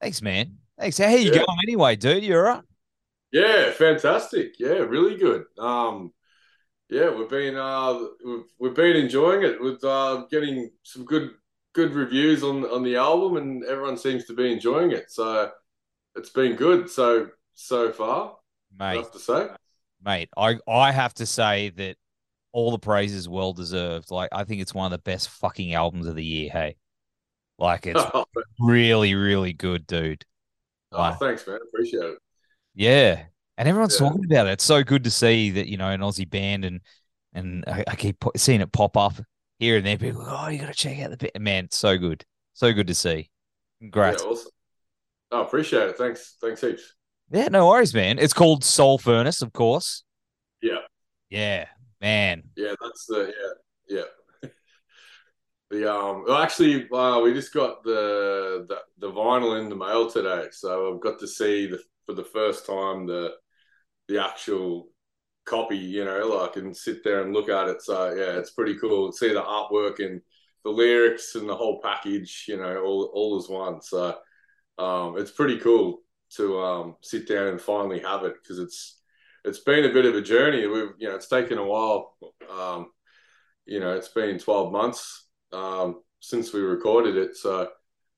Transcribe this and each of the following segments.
Thanks, man. Thanks. How you Yeah. going anyway, dude? You're all right? Yeah, fantastic. Yeah, really good. Um, yeah, we've been uh we've we've been enjoying it with uh getting some good good reviews on on the album and everyone seems to be enjoying it. So it's been good so so far, I have to say. Mate, I, I have to say that all the praise is well deserved. Like, I think it's one of the best fucking albums of the year, hey. Like, it's Oh, really, really good, dude. Oh, thanks, man. Appreciate it. Yeah. And everyone's Yeah. talking about it. It's so good to see that, you know, an Aussie band and and I, I keep seeing it pop up here and there. People, go, oh, you got to check out the band. Man, so good. So good to see. Congrats. Yeah, awesome. Oh, appreciate it. Thanks. Thanks heaps. Yeah, no worries, man. It's called Soul Furnace, of course. Yeah. Yeah, man. Yeah, that's the yeah, yeah. The um well, actually uh, we just got the, the the vinyl in the mail today, so I've got to see the for the first time the the actual copy, you know, like and sit there and look at it. So yeah, it's pretty cool. See the artwork and the lyrics and the whole package, you know, all all as one. So um it's pretty cool to um sit down and finally have it because it's it's been a bit of a journey. We've you know, it's taken a while. Um, you know, it's been 12 months um, since we recorded it. So,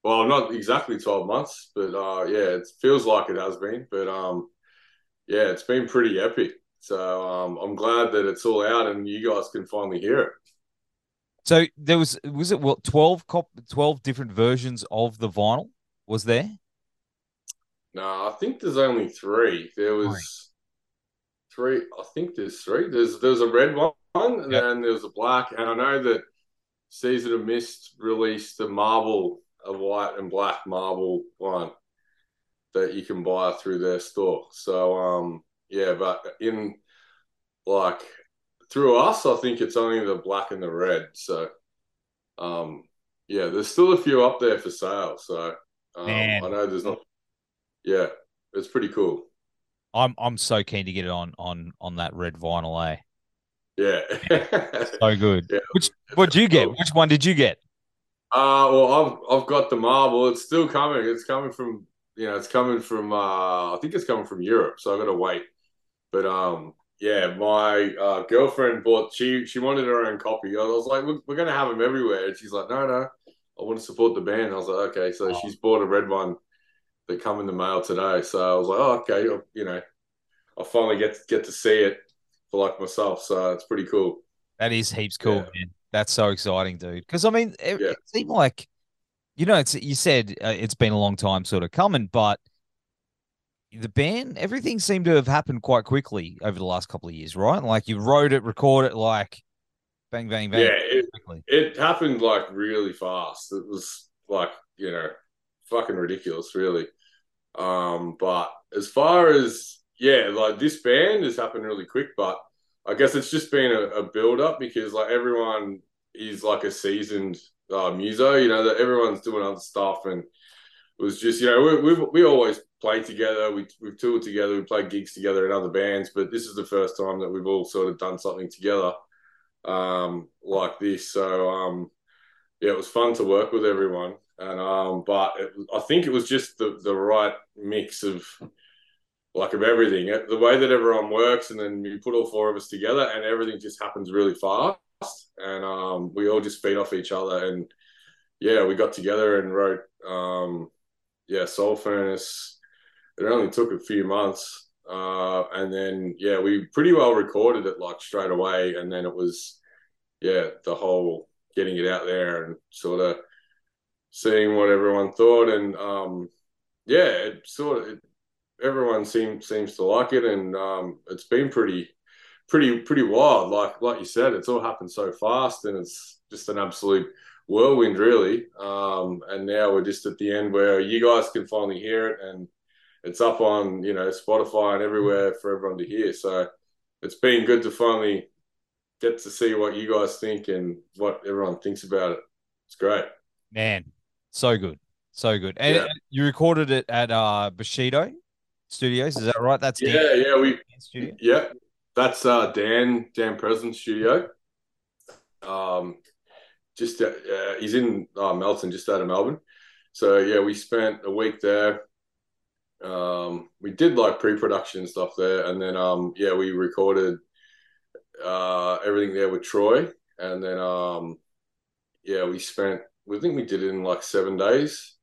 well, not exactly 12 months, but uh, yeah, it feels like it has been. But um, yeah, it's been pretty epic. So um, I'm glad that it's all out and you guys can finally hear it. So there was was it what 12 cop 12 different versions of the vinyl was there? No, I think there's only three. There was three. I think there's three. There's there's a red one, and Yep. then there's a black. And I know that Season of Mist released a marble, a white and black marble one that you can buy through their store. So um, yeah, but in like through us, I think it's only the black and the red. So um, yeah, there's still a few up there for sale. So um, I know there's not. Yeah, it's pretty cool. I'm I'm so keen to get it on on on that red vinyl, eh? Yeah. So good. Yeah. Which what did you get? Which one did you get? Uh, well, I've I've got the marble. It's still coming. It's coming from you know, it's coming from uh, I think it's coming from Europe, so I got to wait. But um, yeah, my uh, girlfriend bought. She she wanted her own copy. I was like, we're, we're gonna have them everywhere, and she's like, no, no, I want to support the band. I was like, okay, so Oh. she's bought a red one that come in the mail today. So I was like, oh, okay, you know, I finally get get to see it for like myself. So it's pretty cool. That is heaps cool, Yeah. man. That's so exciting, dude. Because I mean, it, Yeah. it seemed like, you know, it's you said uh, it's been a long time sort of coming, but the band, everything seemed to have happened quite quickly over the last couple of years, right? Like you wrote it, recorded it, like bang, bang, bang. Yeah, it, it happened like really fast. It was like, you know, fucking ridiculous, really. Um, but as far as yeah, like this band has happened really quick, but I guess it's just been a, a build up because like everyone is like a seasoned uh, muso, you know, that everyone's doing other stuff and it was just, you know, we we we always played together, we we've toured together, we played gigs together in other bands, but this is the first time that we've all sort of done something together um, like this. So um, yeah, it was fun to work with everyone, and um, but it, I think it was just the the right mix of like of everything, the way that everyone works, and then you put all four of us together, and everything just happens really fast, and um, we all just feed off each other, and yeah, we got together and wrote um, yeah, Soul Furnace. It only took a few months. Uh, and then, yeah, we pretty well recorded it like straight away. And then it was, yeah, the whole getting it out there and sort of seeing what everyone thought. And um, yeah, it sort of, it, everyone seems seems to like it. And um, it's been pretty, pretty, pretty wild. Like, like you said, it's all happened so fast and it's just an absolute whirlwind, really. Um, and now we're just at the end where you guys can finally hear it and it's up on you know Spotify and everywhere for everyone to hear. So it's been good to finally get to see what you guys think and what everyone thinks about it. It's great. Man, so good. So good. And Yeah. you recorded it at uh Bushido Studios, is that right? That's Yeah, yeah, we studio. yeah that's uh, Dan Dan Preslin's studio. Um, just uh, uh, he's in uh, Melton, just out of Melbourne. So yeah, we spent a week there. Um, we did like pre-production stuff there, and then um, yeah, we recorded uh, everything there with Troy, and then um, yeah, we spent. We think we did it in like seven days,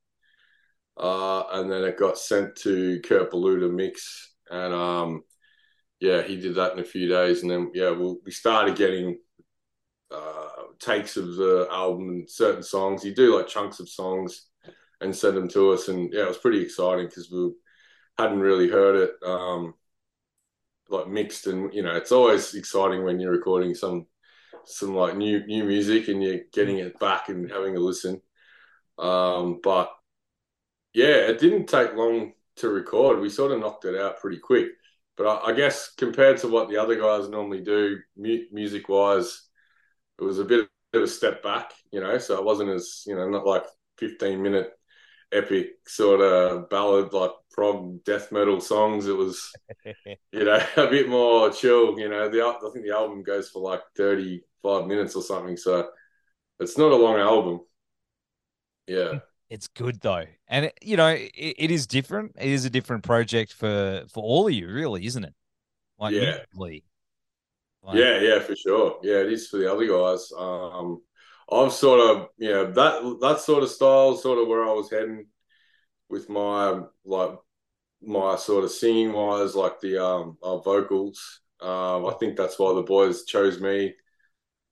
uh, and then it got sent to Kurt Ballou to mix, and um, yeah, he did that in a few days, and then yeah, we, we started getting uh, takes of the album and certain songs. You do like chunks of songs and send them to us, and yeah, it was pretty exciting because we hadn't really heard it um, like mixed, and you know, it's always exciting when you're recording some some like new new music and you're getting it back and having a listen. Um, but yeah, it didn't take long to record. We sort of knocked it out pretty quick. But I, I guess compared to what the other guys normally do, mu- music wise, it was a bit of a step back, you know. So it wasn't as you know not like 15 minute epic sort of ballad like prog death metal songs. It was you know a bit more chill. You know, the I think the album goes for like 35 minutes or something. So it's not a long album. Yeah. It's good though, and it, you know it, it is different. It is a different project for for all of you, really, isn't it? Like yeah, like, yeah, yeah, for sure. Yeah, it is for the other guys. Um, I've sort of you know that that sort of style, sort of where I was heading with my like my sort of singing wise, like the um vocals. Um, I think that's why the boys chose me.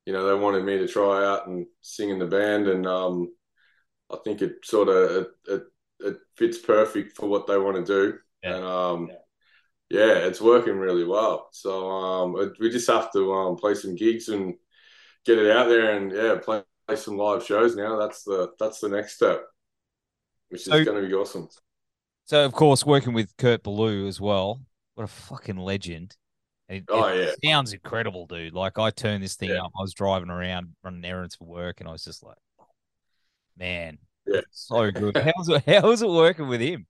You know, they wanted me to try out and sing in the band, and um, I think it sort of it, it, it fits perfect for what they want to do, yeah. and um, yeah. yeah. it's working really well. So um, it, we just have to um, play some gigs and get it out there, and yeah, play, play some live shows. Now that's the that's the next step, which so, is going to be awesome. So of course, working with Kurt Ballou as well. What a fucking legend! It, oh it yeah, sounds incredible, dude. Like I turned this thing yeah. up. I was driving around running errands for work, and I was just like, man, yeah, so good. how's it? How's it working with him?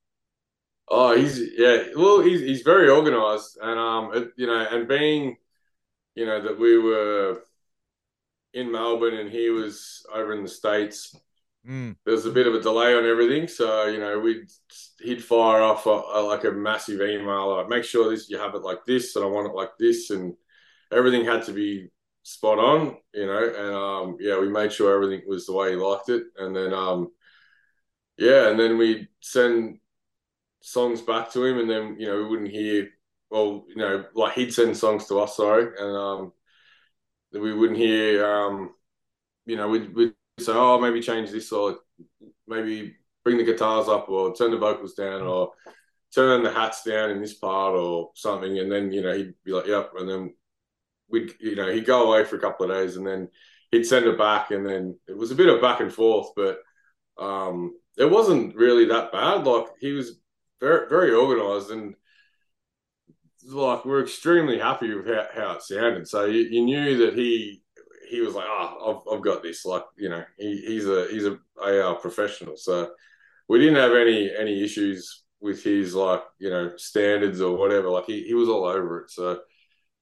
Oh, he's yeah. Well, he's he's very organized, and um, it, you know, and being, you know, that we were in Melbourne and he was over in the states. Mm. There was a bit of a delay on everything, so you know we'd he'd fire off a, a, like a massive email, like make sure this you have it like this, and I want it like this, and everything had to be spot on, you know, and um, yeah, we made sure everything was the way he liked it, and then um, yeah, and then we send songs back to him, and then you know we wouldn't hear, well, you know, like he'd send songs to us, sorry, and um, we wouldn't hear, um, you know, we'd, we'd say, oh, maybe change this, or maybe bring the guitars up, or turn the vocals down, or turn the hats down in this part, or something, and then you know he'd be like, yep, and then we'd you know he'd go away for a couple of days and then he'd send it back and then it was a bit of back and forth but um it wasn't really that bad. Like he was very very organized and like we're extremely happy with how, how it sounded so you, you, knew that he he was like oh I've, I've got this like you know he, he's a he's a, AR professional so we didn't have any any issues with his like you know standards or whatever like he, he was all over it so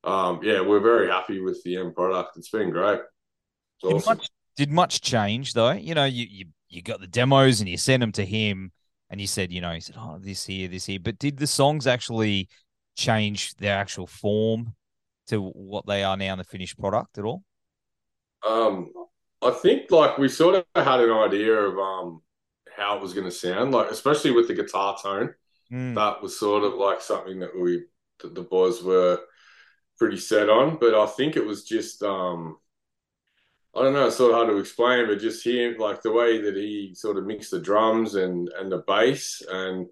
um, yeah, we're very happy with the end product. It's been great. It's did, awesome. much, did much change though? You know, you, you you got the demos and you sent them to him, and you said, you know, he said, oh, this here, this here. But did the songs actually change their actual form to what they are now in the finished product at all? Um, I think like we sort of had an idea of um how it was going to sound, like especially with the guitar tone. Mm. That was sort of like something that we that the boys were pretty set on. But I think it was just um, I don't know, it's sort of hard to explain, but just him like the way that he sort of mixed the drums and and the bass and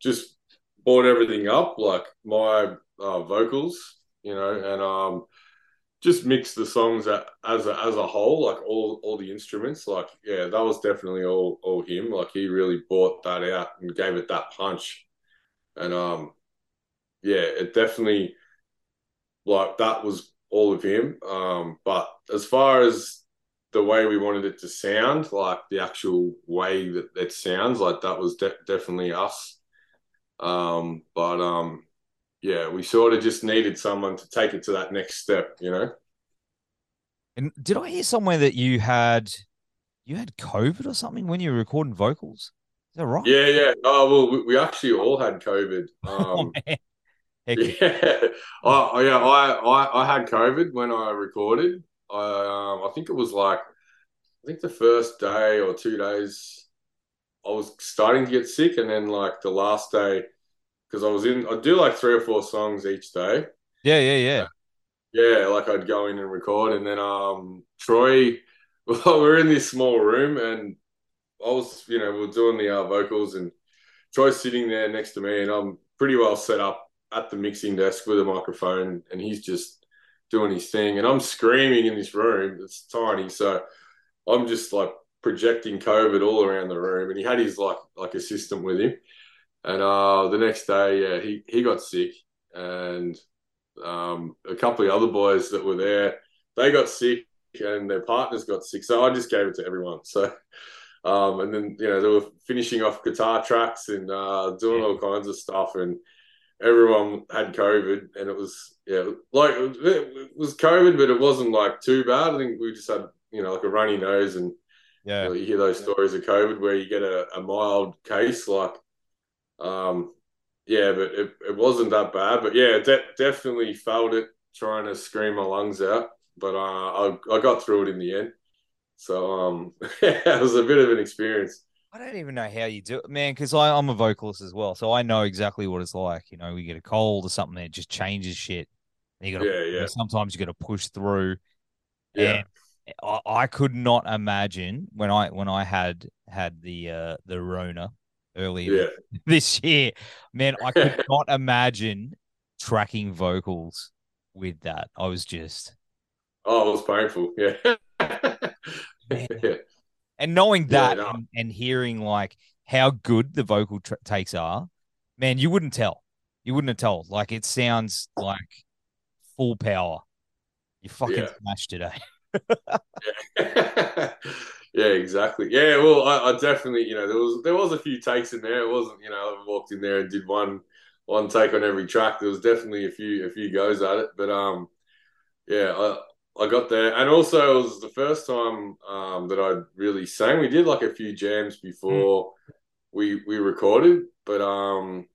just brought everything up like my uh, vocals, you know, and um just mixed the songs as a, as a whole, like all all the instruments. Like, yeah, that was definitely all all him. Like, he really bought that out and gave it that punch. And um, yeah, it definitely like that was all of him. Um, but as far as the way we wanted it to sound, like the actual way that it sounds, like that was de- definitely us. Um, but um, yeah, we sort of just needed someone to take it to that next step, you know. And did I hear somewhere that you had you had COVID or something when you were recording vocals? Is that right? Yeah, yeah. Oh well, we, we actually all had COVID. Oh, Um, yeah, I, I- yeah, I, I, I had COVID when I recorded. I, um, I think it was like, I think the first day or two days, I was starting to get sick, and then like the last day, because I was in, I do like three or four songs each day. Yeah, yeah, yeah. Yeah, like I'd go in and record, and then um, Troy, well, we are in this small room, and I was, you know, we are doing the uh, vocals, and Troy's sitting there next to me, and I'm pretty well set up at the mixing desk with a microphone, and he's just doing his thing, and I'm screaming in this room. It's tiny, so I'm just like projecting COVID all around the room, and he had his like like assistant with him, and uh, the next day, yeah, he he got sick, and um, a couple of other boys that were there, they got sick, and their partners got sick, so I just gave it to everyone. So. Um, and then you know they were finishing off guitar tracks and uh, doing all kinds of stuff, and everyone had COVID, and it was yeah, like it was COVID, but it wasn't like too bad. I think we just had you know like a runny nose, and Yeah. you, know, you hear those stories of COVID where you get a, a mild case, like um, yeah, but it, it wasn't that bad. But yeah, de- definitely felt it trying to scream my lungs out, but uh, I I got through it in the end. So um, it was a bit of an experience. I don't even know how you do it, man, because I'm a vocalist as well. So I know exactly what it's like. You know, we get a cold or something that just changes shit. You gotta Yeah, yeah. sometimes you gotta push through. Yeah. I, I could not imagine when I when I had had the uh the Rona earlier Yeah. this year, man, I could not imagine tracking vocals with that. I was just Oh, it was painful. Yeah. Yeah. and knowing Yeah, that no. and, and hearing like how good the vocal takes are, man, you wouldn't tell. You wouldn't have told. Like it sounds like full power. You fucking Yeah. smashed today. Yeah, exactly. Yeah, well, I, I definitely, you know, there was there was a few takes in there. It wasn't, you know, I walked in there and did one one take on every track. There was definitely a few a few goes at it, but um, yeah, I I got there, and also it was the first time um that I really sang. We did like a few jams before we we recorded, but um,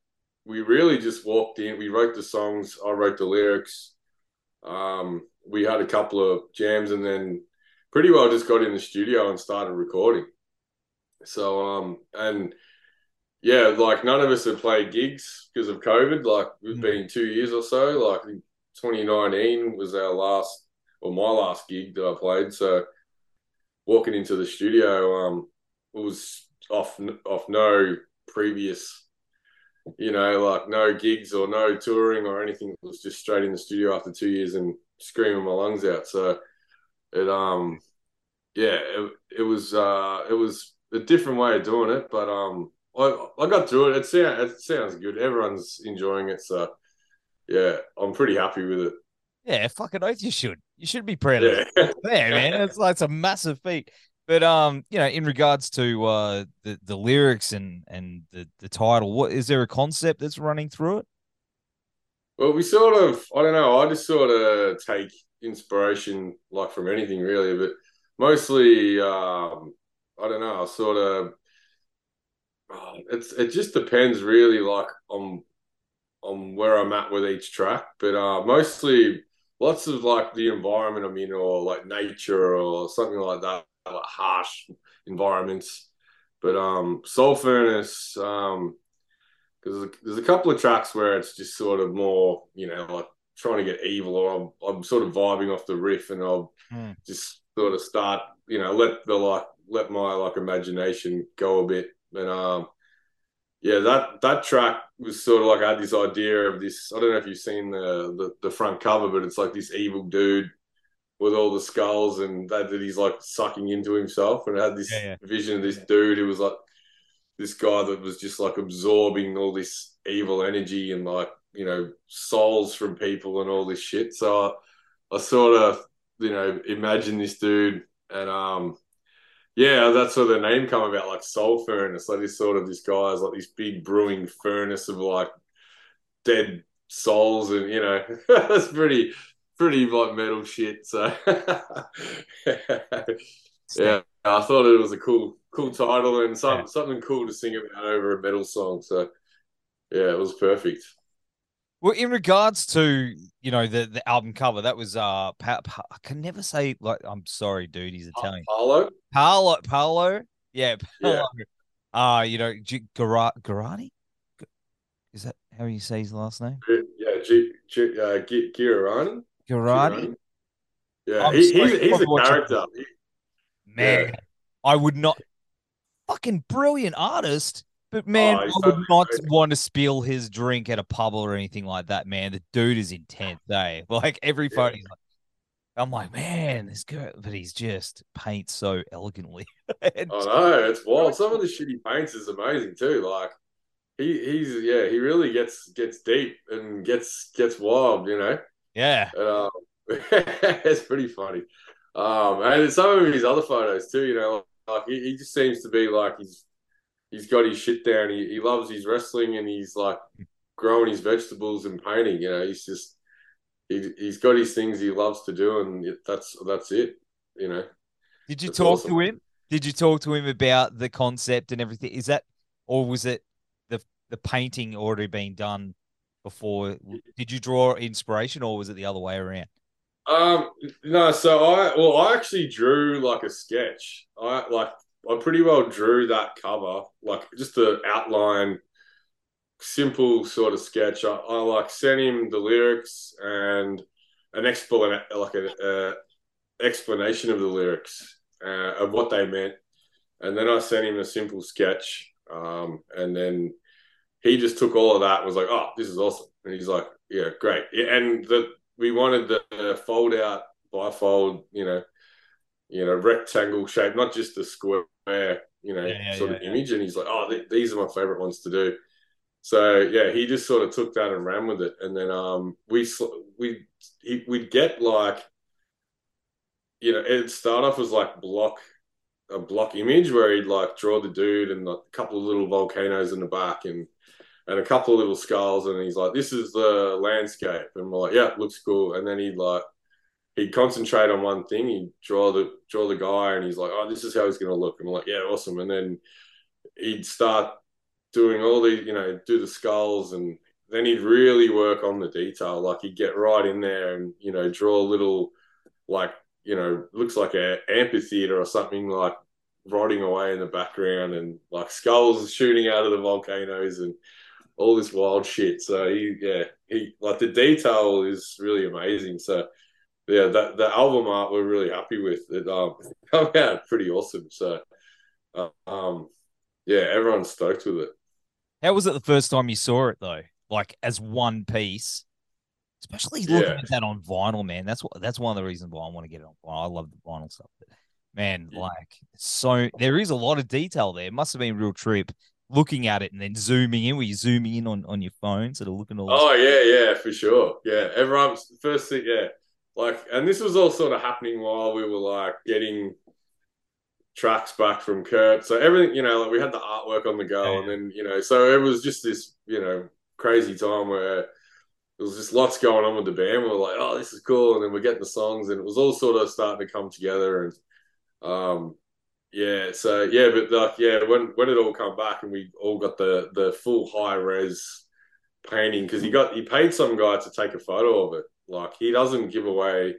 we really just walked in. We wrote the songs. I wrote the lyrics. Um, we had a couple of jams, and then pretty well just got in the studio and started recording. So um, and yeah, like none of us had played gigs because of COVID. Like we've Mm. been two years or so. Like 2019 was our last or my last gig that I played. So walking into the studio, um, it was off off no previous, you know, like no gigs or no touring or anything. It was just straight in the studio after two years and screaming my lungs out. So it um, yeah, it, it was uh, it was a different way of doing it, but um, I I got through it. It sounds it sounds good. Everyone's enjoying it, so yeah, I'm pretty happy with it. Yeah, fucking oath you should. You should be proud of it. Yeah. Yeah, man. It's like it's a massive feat. But um, you know, in regards to uh the, the lyrics and and the, the title, what is there a concept that's running through it? Well, we sort of, I don't know, I just sort of take inspiration like from anything really, but mostly, um, I don't know, sort of, oh, it's it just depends really like on on where I'm at with each track, but uh, mostly lots of like the environment I'm in or like nature or something like that, like harsh environments. But um, Soul Furnace, um, because there's a couple of tracks where it's just sort of more, you know, like trying to get evil, or I'm, I'm sort of vibing off the riff, and I'll Hmm. just sort of start, you know, let the like let my like imagination go a bit, and um, yeah, that that track was sort of like I had this idea of this. I don't know if you've seen the the, the front cover, but it's like this evil dude with all the skulls and that, that he's like sucking into himself, and I had this Yeah, yeah. vision of this dude who was like this guy that was just like absorbing all this evil energy and like you know souls from people and all this shit. So I, I sort of you know imagine this dude and um yeah that's where the name come about like soul furnace like this sort of this guy is like this big brewing furnace of like dead souls and you know that's pretty pretty like metal shit. So yeah, I thought it was a cool cool title and some, something cool to sing about over a metal song. So yeah, it was perfect. Well, in regards to you know the the album cover, that was uh, pa- pa- I can never say like I'm sorry, dude. He's Italian. Paolo. Paolo. Paolo. Yeah. Paolo. Yeah. Uh, you know, G- Gar- Garani. Is that how you say his last name? Yeah, G- G- uh, G- Girani. Girani. Yeah, he, he's he's a character. Man, yeah. I would not. Fucking brilliant artist. But man, oh, I would not want to spill his drink at a pub or anything like that. Man, the dude is intense, eh? Like every photo, yeah. like, I'm like, man, this guy, but he's just paints so elegantly. I know it's wild. Some of the shit he paints is amazing too. Like he, he's yeah, he really gets gets deep and gets gets wild. You know. Yeah. Um, it's pretty funny. Um, and some of his other photos too. You know, like he, he just seems to be like he's he's got his shit down. He, he loves his wrestling and he's like growing his vegetables and painting. You know, he's just he he's got his things he loves to do, and that's that's it. You know. Did you talk awesome. to him? Did you talk to him about the concept and everything? Is that, or was it the the painting already being done before? Did you draw inspiration, or was it the other way around? Um, no. So I well, I actually drew like a sketch. I like I pretty well drew that cover, like just the outline, simple sort of sketch. I, I like sent him the lyrics and an explanation, like a, explanation of the lyrics uh, of what they meant, and then I sent him a simple sketch, um, and then he just took all of that was like, "Oh, this is awesome," and he's like, "Yeah, great." And the we wanted the fold out bifold, you know, you know, rectangle shape, not just the square you know, yeah, yeah, sort yeah, of image. And he's like, oh, th- these are my favorite ones to do. So yeah, he just sort of took that and ran with it. And then um, we we we'd get like, you know, it'd start off as like block a block image where he'd like draw the dude and like a couple of little volcanoes in the back and and a couple of little skulls and he's like this is the landscape and we're like yeah looks cool and then he'd like he'd concentrate on one thing. He'd draw the draw the guy, and he's like, "Oh, this is how he's going to look." And I'm like, "Yeah, awesome." And then he'd start doing all the, you know, do the skulls, and then he'd really work on the detail. Like he'd get right in there and you know draw a little, like you know, looks like a amphitheater or something like rotting away in the background, and like skulls shooting out of the volcanoes and all this wild shit. So he, yeah, he like the detail is really amazing. So yeah, that the album art we're really happy with. It um come out pretty awesome. So uh, um yeah, everyone's stoked with it. How was it the first time you saw it though? Like as one piece, especially looking yeah. at that on vinyl, man. That's what that's one of the reasons why I want to get it on vinyl. I love the vinyl stuff. But man, yeah. like so there is a lot of detail there. It must have been a real trip looking at it and then zooming in. Were you zooming in on, on your phone, sort of looking all? Oh yeah, yeah, for sure. Yeah, everyone's first thing. Yeah, like, and this was all sort of happening while we were like getting tracks back from Kurt. So everything, you know, like we had the artwork on the go, yeah. and then you know, so it was just this, you know, crazy time where there was just lots going on with the band. We were like, oh, this is cool, and then we're getting the songs, and it was all sort of starting to come together, and um, yeah, so yeah, but like yeah, when when it all come back, and we all got the the full high res painting because he got he paid some guy to take a photo of it like he doesn't give away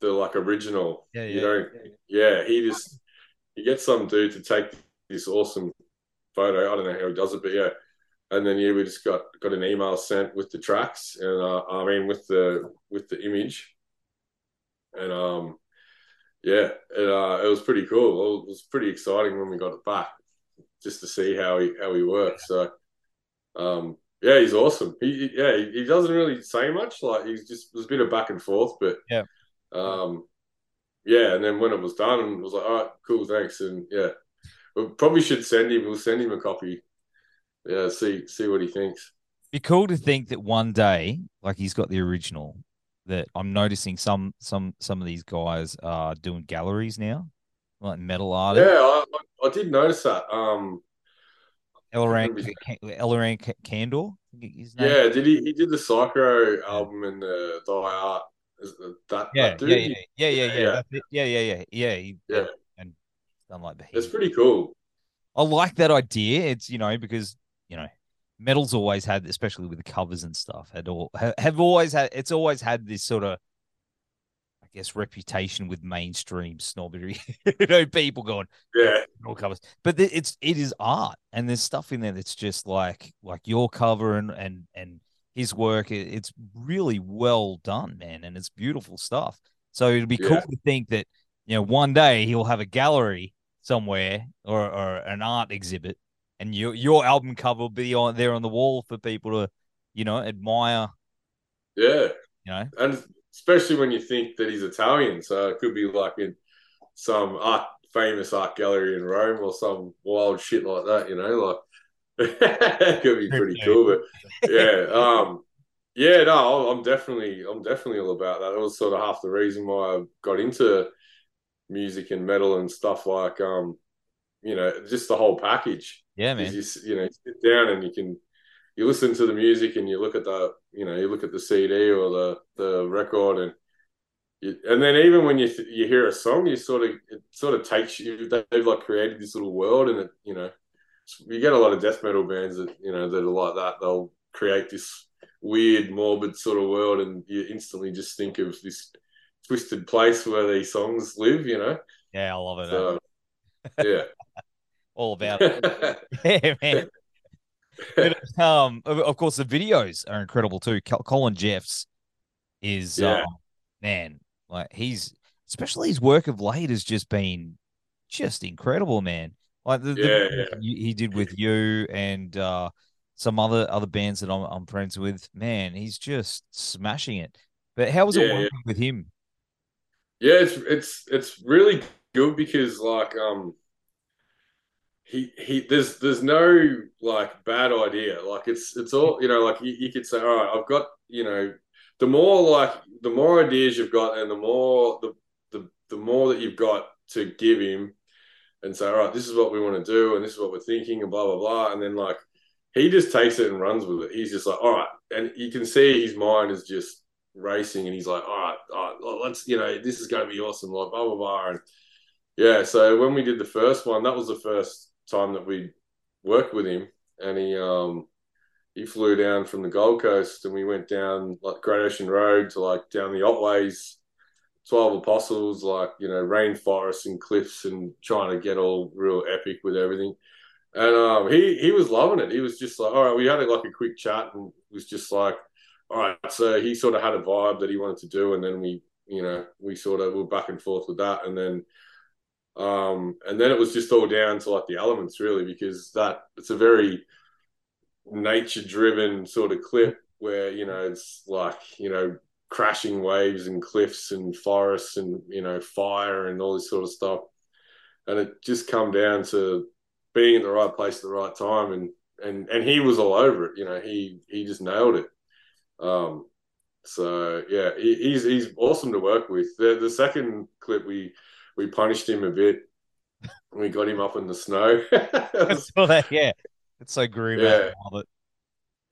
the like original. Yeah, yeah. You don't. Yeah, he just he gets some dude to take this awesome photo. I don't know how he does it, but yeah. And then yeah, we just got got an email sent with the tracks, and uh, I mean with the with the image, and um, yeah, it uh, it was pretty cool. It was pretty exciting when we got it back, just to see how he how he works. So, um, yeah, he's awesome. He, yeah, he, doesn't really say much. Like he's just was a bit of back and forth, but yeah, um, yeah. And then when it was done, it was like, all right, cool, thanks. And yeah, we probably should send him. We'll send him a copy. Yeah, see see what he thinks. Be cool to think that one day, like he's got the original. That I'm noticing some some some of these guys are doing galleries now, like metal art. Yeah, I, I, I did notice that. Um, Eliran Eliran Kantor. Yeah, did he? He did the Psycho album and the Die Art. That, yeah, that yeah, yeah, yeah, yeah, yeah, yeah, yeah, yeah, yeah, yeah. He, yeah. And done like the. It's pretty cool. I like that idea. It's you know because you know metal's always had, especially with the covers and stuff, had all have always had. It's always had this sort of, I guess, reputation with mainstream snobbery. you know, people going, yeah, all covers, but it's it is art, and there's stuff in there that's just like like your cover and and and his work. It's really well done, man, and it's beautiful stuff. So it'd be yeah. cool to think that you know one day he'll have a gallery somewhere or, or an art exhibit and your your album cover will be on there on the wall for people to, you know, admire. Yeah, you know, and especially when you think that he's Italian, so it could be like in some art famous art gallery in Rome or some wild shit like that. You know, like it could be pretty cool. But yeah, um, yeah, no, I'm definitely, I'm definitely all about that. That was sort of half the reason why I got into music and metal and stuff like, um, you know, just the whole package. Yeah, man. You, you know, sit down and you can you listen to the music and you look at the you know you look at the CD or the the record and you, and then even when you you hear a song, you sort of it sort of takes you. They've like created this little world, and it you know you get a lot of death metal bands that you know that are like that. They'll create this weird, morbid sort of world, and you instantly just think of this twisted place where these songs live. You know. Yeah, I love it. So, yeah. all about it. yeah, man. Um, of course, the videos are incredible too. Colin Jeffs is, yeah. um, man, like he's especially his work of late has just been just incredible, man. Like the, yeah, the yeah. he did with you and uh, some other other bands that I'm, I'm friends with. Man, he's just smashing it. But how was it working with him? Yeah, it's it's it's really good because like um he he there's there's no like bad idea. Like it's it's all you know like you, you could say all right i've got you know the more like the more ideas you've got and the more the the, the more that you've got to give him and say all right this is what we want to do and this is what we're thinking and blah blah blah and then like he just takes it and runs with it. He's just like all right and you can see his mind is just racing and he's like all right, all right let's you know this is going to be awesome like blah blah blah and yeah so when we did the first one that was the first time that we worked with him, and he um he flew down from the Gold Coast, and we went down like Great Ocean Road to like down the Otways, Twelve Apostles, like you know rainforests and cliffs, and trying to get all real epic with everything. And um, he he was loving it. He was just like, all right, we had like a quick chat, and was just like, all right. So he sort of had a vibe that he wanted to do, and then we, you know, we sort of were back and forth with that, and then um, and then it was just all down to like the elements really, because that it's a very nature driven sort of clip where, you know, it's like, you know, crashing waves and cliffs and forests and, you know, fire and all this sort of stuff. And it just come down to being in the right place at the right time and and and he was all over it, you know, he he just nailed it. Um so yeah, he, he's he's awesome to work with. The the second clip we we punished him a bit. We got him up in the snow. that, yeah, it's so grim. Yeah. It.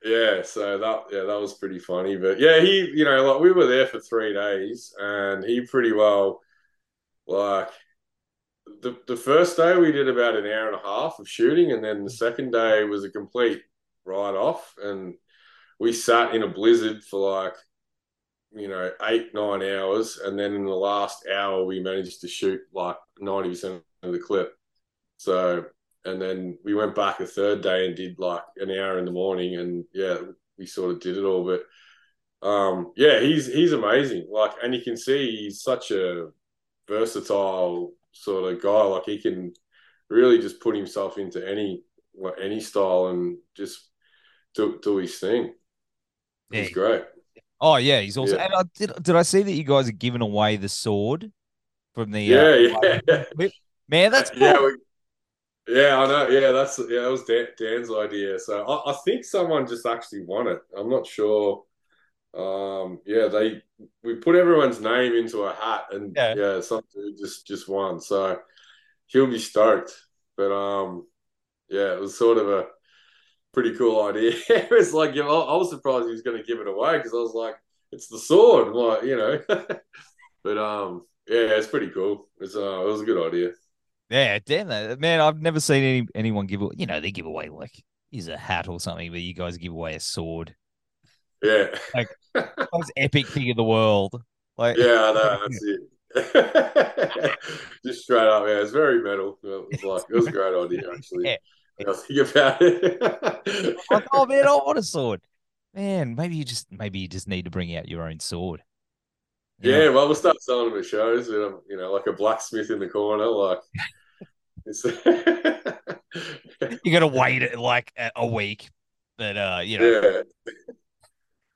Yeah, so that yeah, that was pretty funny. But yeah, he you know, like we were there for three days and he pretty well like the the first day we did about an hour and a half of shooting and then the second day was a complete write off and we sat in a blizzard for like you know, eight, nine hours. And then in the last hour, we managed to shoot like 90% of the clip. So, and then we went back a third day and did like an hour in the morning. And yeah, we sort of did it all. But um, yeah, he's, he's amazing. Like, and you can see he's such a versatile sort of guy. Like, he can really just put himself into any, any style and just do, do his thing. Yeah. He's great. Oh yeah, he's also. Yeah. And I, did did I see that you guys are giving away the sword from the? Yeah, uh, yeah. Man, that's cool. yeah. We, yeah, I know. Yeah, that's yeah. That was Dan, Dan's idea. So I, I, think someone just actually won it. I'm not sure. Um, yeah, they we put everyone's name into a hat, and yeah, yeah some dude just just won. So he'll be stoked. But um, yeah, it was sort of a pretty cool idea. it's like you know, I was surprised he was going to give it away because I was like, it's the sword, like you know. but um, yeah, it's pretty cool. It's uh, it was a good idea. Yeah, damn that man! I've never seen any anyone give. You know, they give away like is a hat or something, but you guys give away a sword. Yeah, like most epic thing in the world. Like, yeah, I know that's it. Just straight up, yeah, it's very metal. It was like it was a great idea actually. Yeah. I think about it. oh man, I want a sword. Man, maybe you just maybe you just need to bring out your own sword. You yeah, know? well, we'll start selling them at shows. You know, like a blacksmith in the corner, like. you got to wait like a week, but uh, you know. Yeah.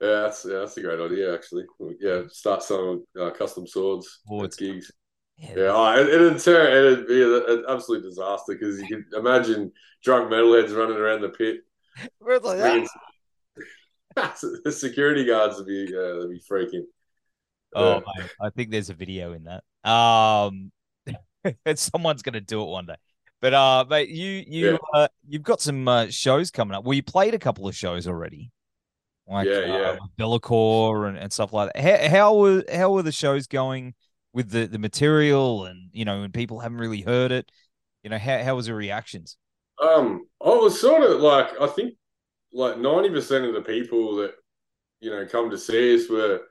Yeah, that's yeah, that's a great idea actually. Yeah, start selling uh, custom swords, swords. gigs. Yeah, yeah oh, it, it'd turn it'd be an absolute disaster because you can imagine drunk metalheads running around the pit. Like the security guards would be uh, would be freaking. Oh, mate, I think there's a video in that. Um, someone's gonna do it one day. But uh, mate, you you yeah. uh, you've got some uh, shows coming up. Well, you played a couple of shows already like yeah, yeah. Uh, Be'lakor and, and stuff like that. How, how were how were the shows going with the, the material and you know when people haven't really heard it? You know how how was the reactions? Um, I was sort of like I think like ninety percent of the people that you know come to see us were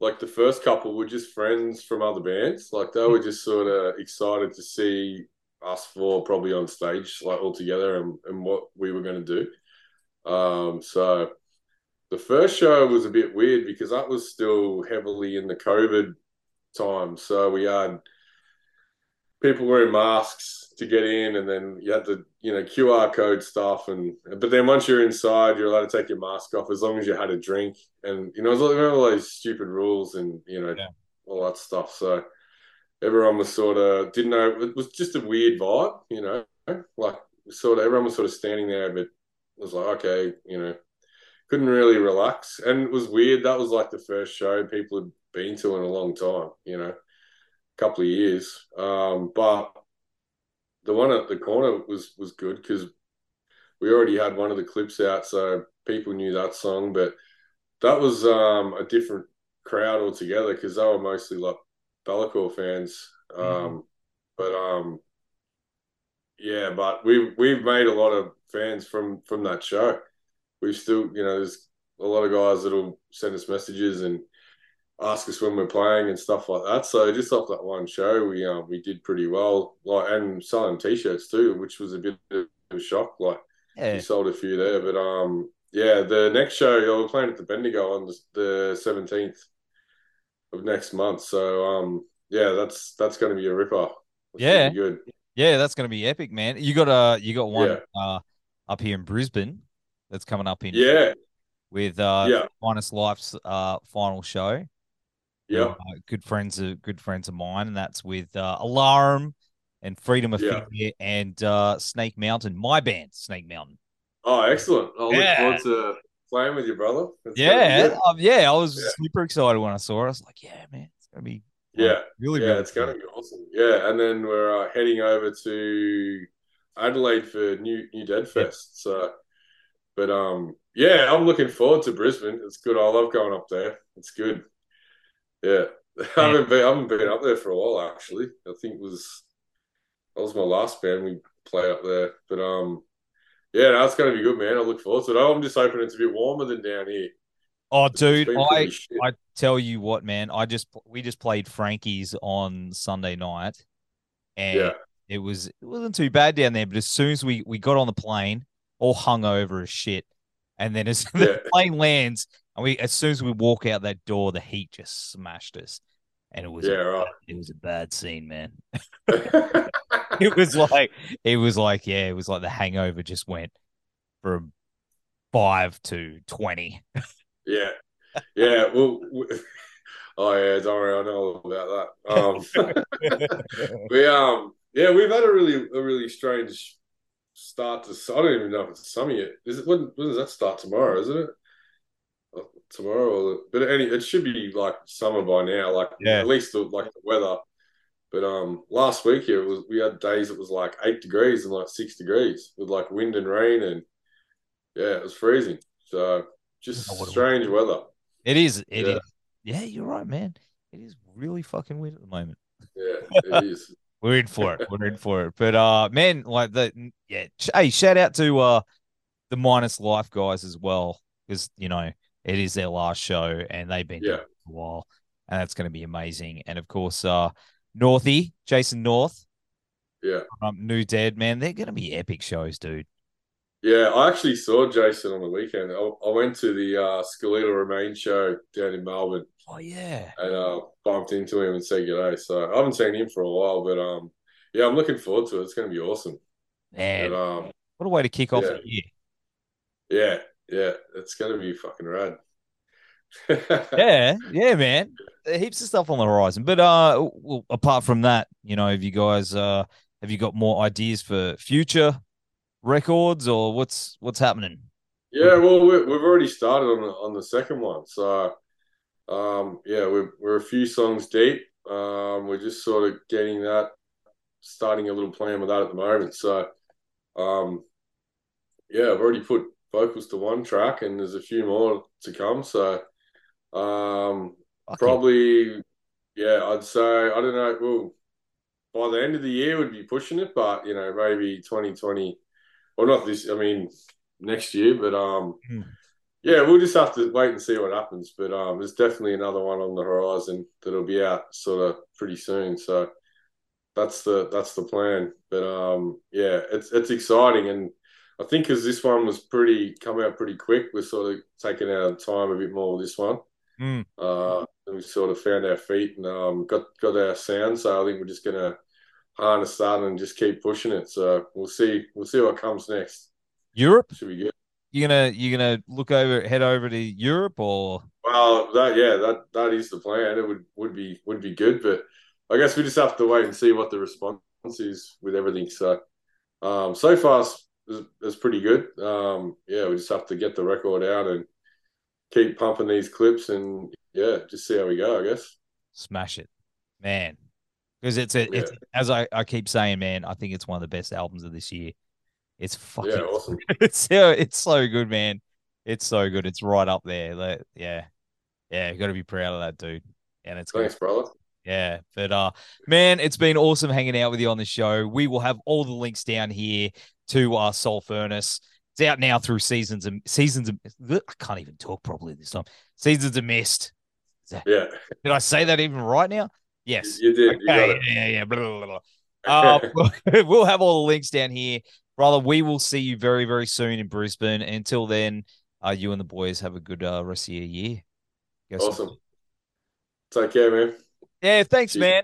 like the first couple were just friends from other bands. Like they were just sort of excited to see us four probably on stage like all together and, and what we were going to do. Um, so the first show was a bit weird because that was still heavily in the COVID time. So we had people wearing masks to get in, and then you had the you know QR code stuff, and but then once you're inside, you're allowed to take your mask off as long as you had a drink, and you know it was all those stupid rules and you know yeah. all that stuff. So everyone was sort of didn't know it was just a weird vibe, you know, like sort of everyone was sort of standing there, but it was like okay, you know couldn't really relax. And it was weird. That was like the first show people had been to in a long time, you know, a couple of years. Um, but the one at the corner was was good because we already had one of the clips out, so people knew that song. But that was um, a different crowd altogether because they were mostly like Be'lakor fans. Um, mm-hmm. But um, yeah, but we've we've made a lot of fans from from that show We've still, you know, there's a lot of guys that'll send us messages and ask us when we're playing and stuff like that. So just off that one show, we um, we did pretty well. Like and selling t-shirts too, which was a bit of a shock. Like yeah. we sold a few there, but um, yeah, the next show we're playing at the Bendigo on the seventeenth of next month. So um, yeah, that's that's going to be a ripper. Yeah, good. Yeah, that's going to be epic, man. You got uh, you got one yeah. uh, up here in Brisbane that's coming up in yeah with uh yeah. Finest Life's uh final show. Yeah, uh, good friends of good friends of mine, and that's with uh, Alarum and Freedom of yeah. Fear and uh, Snake Mountain, my band, Snake Mountain. Oh, excellent! I yeah. look forward to playing with your brother. That's yeah, um, yeah, I was yeah. super excited when I saw it. I was like, yeah, man, it's gonna be yeah, really, yeah, really it's cool. gonna be awesome. Yeah, and then we're uh, heading over to Adelaide for New New Dead Fest. So but um, yeah, I'm looking forward to Brisbane. It's good. I love going up there. It's good. Yeah, I haven't been I haven't been up there for a while actually. I think it was that was my last band we play up there. But um, yeah, that's going to be good, man. I look forward to it. I'm just hoping it's a bit warmer than down here. Oh, dude, I I tell you what, man. I just we just played Frankie's on Sunday night, and yeah. it was it wasn't too bad down there. But as soon as we we got on the plane, all hungover as shit. And then as yeah. the plane lands, and we as soon as we walk out that door, the heat just smashed us. And it was yeah, right. it was a bad scene, man. it was like it was like, yeah, it was like the hangover just went from five to twenty. yeah. Yeah. Well Oh yeah, don't worry, I know all about that. Um, we um yeah, we've had a really a really strange start to. I don't even know if it's summer yet. Is it when? When does that start tomorrow? Isn't it? Tomorrow, but any it should be like summer by now. Like yeah. at least the, like the weather. But um, last week here it was we had days it was like eight degrees and like six degrees with like wind and rain and yeah, it was freezing. So just strange weather. It is. It yeah. is. Yeah, you're right, man. It is really fucking weird at the moment. Yeah, it is. We're in for it. We're in for it. But uh, man, like the yeah. Hey, shout out to uh the minus life guys as well, because you know it is their last show and they've been yeah. for a while, and that's going to be amazing. And of course, uh, Northy, Jason North, yeah, um, New Dead, man, they're going to be epic shows, dude. Yeah, I actually saw Jason on the weekend. I, I went to the uh, Skeletal Remains show down in Melbourne. Oh yeah, and uh, bumped into him and said g'day. So I haven't seen him for a while, but um, yeah, I'm looking forward to it. It's going to be awesome. Man, but, um, what a way to kick off yeah. the year. Yeah, yeah, it's going to be fucking rad. yeah, yeah, man. Heaps of stuff on the horizon. But uh, well, apart from that, you know, have you guys uh, have you got more ideas for future records or what's what's happening? Yeah, well, we, have already started on the on the second one, so um, yeah, we're we're a few songs deep. Um, we're just sort of getting that, starting a little plan with that at the moment. So, um, yeah, I've already put vocals to one track, and there's a few more to come. So, um, okay. probably, yeah, I'd say I don't know. Well, by the end of the year, we'd be pushing it, but you know, maybe 2020 or not this. I mean, next year, but um, mm. yeah, we'll just have to wait and see what happens. But um, there's definitely another one on the horizon that'll be out sort of pretty soon. So that's the that's the plan. But um, yeah, it's it's exciting, and I think because this one was pretty come out pretty quick, we're sort of taking our time a bit more with this one. Mm. Uh, and we sort of found our feet and um, got got our sound. So I think we're just gonna harness that and just keep pushing it. So we'll see. We'll see what comes next. Europe should be good. You gonna you're gonna look over head over to Europe or? Well, that yeah, that that is the plan. It would would be would be good, but I guess we just have to wait and see what the response is with everything. So, um, so far it's, it's pretty good. Um, yeah, we just have to get the record out and keep pumping these clips and yeah, just see how we go. I guess. Smash it, man because it's a, yeah. it's as I, I keep saying, man. I think it's one of the best albums of this year. It's fucking yeah, awesome. It's it's so good, man. It's so good. It's right up there. Like, yeah, yeah. You got to be proud of that dude. And it's thanks, good. brother. Yeah, but uh, man, it's been awesome hanging out with you on the show. We will have all the links down here to our uh, Soul Furnace. It's out now through seasons and seasons. Of, I can't even talk properly this time. Seasons of Mist. That, yeah. Did I say that even right now? Yes. You did. Okay. You yeah, yeah. Blah, blah, blah. Uh, we'll have all the links down here. Brother, we will see you very, very soon in Brisbane. Until then, uh, you and the boys have a good uh, rest of your year. Go awesome. Take care, man. Yeah, thanks, Cheers. man.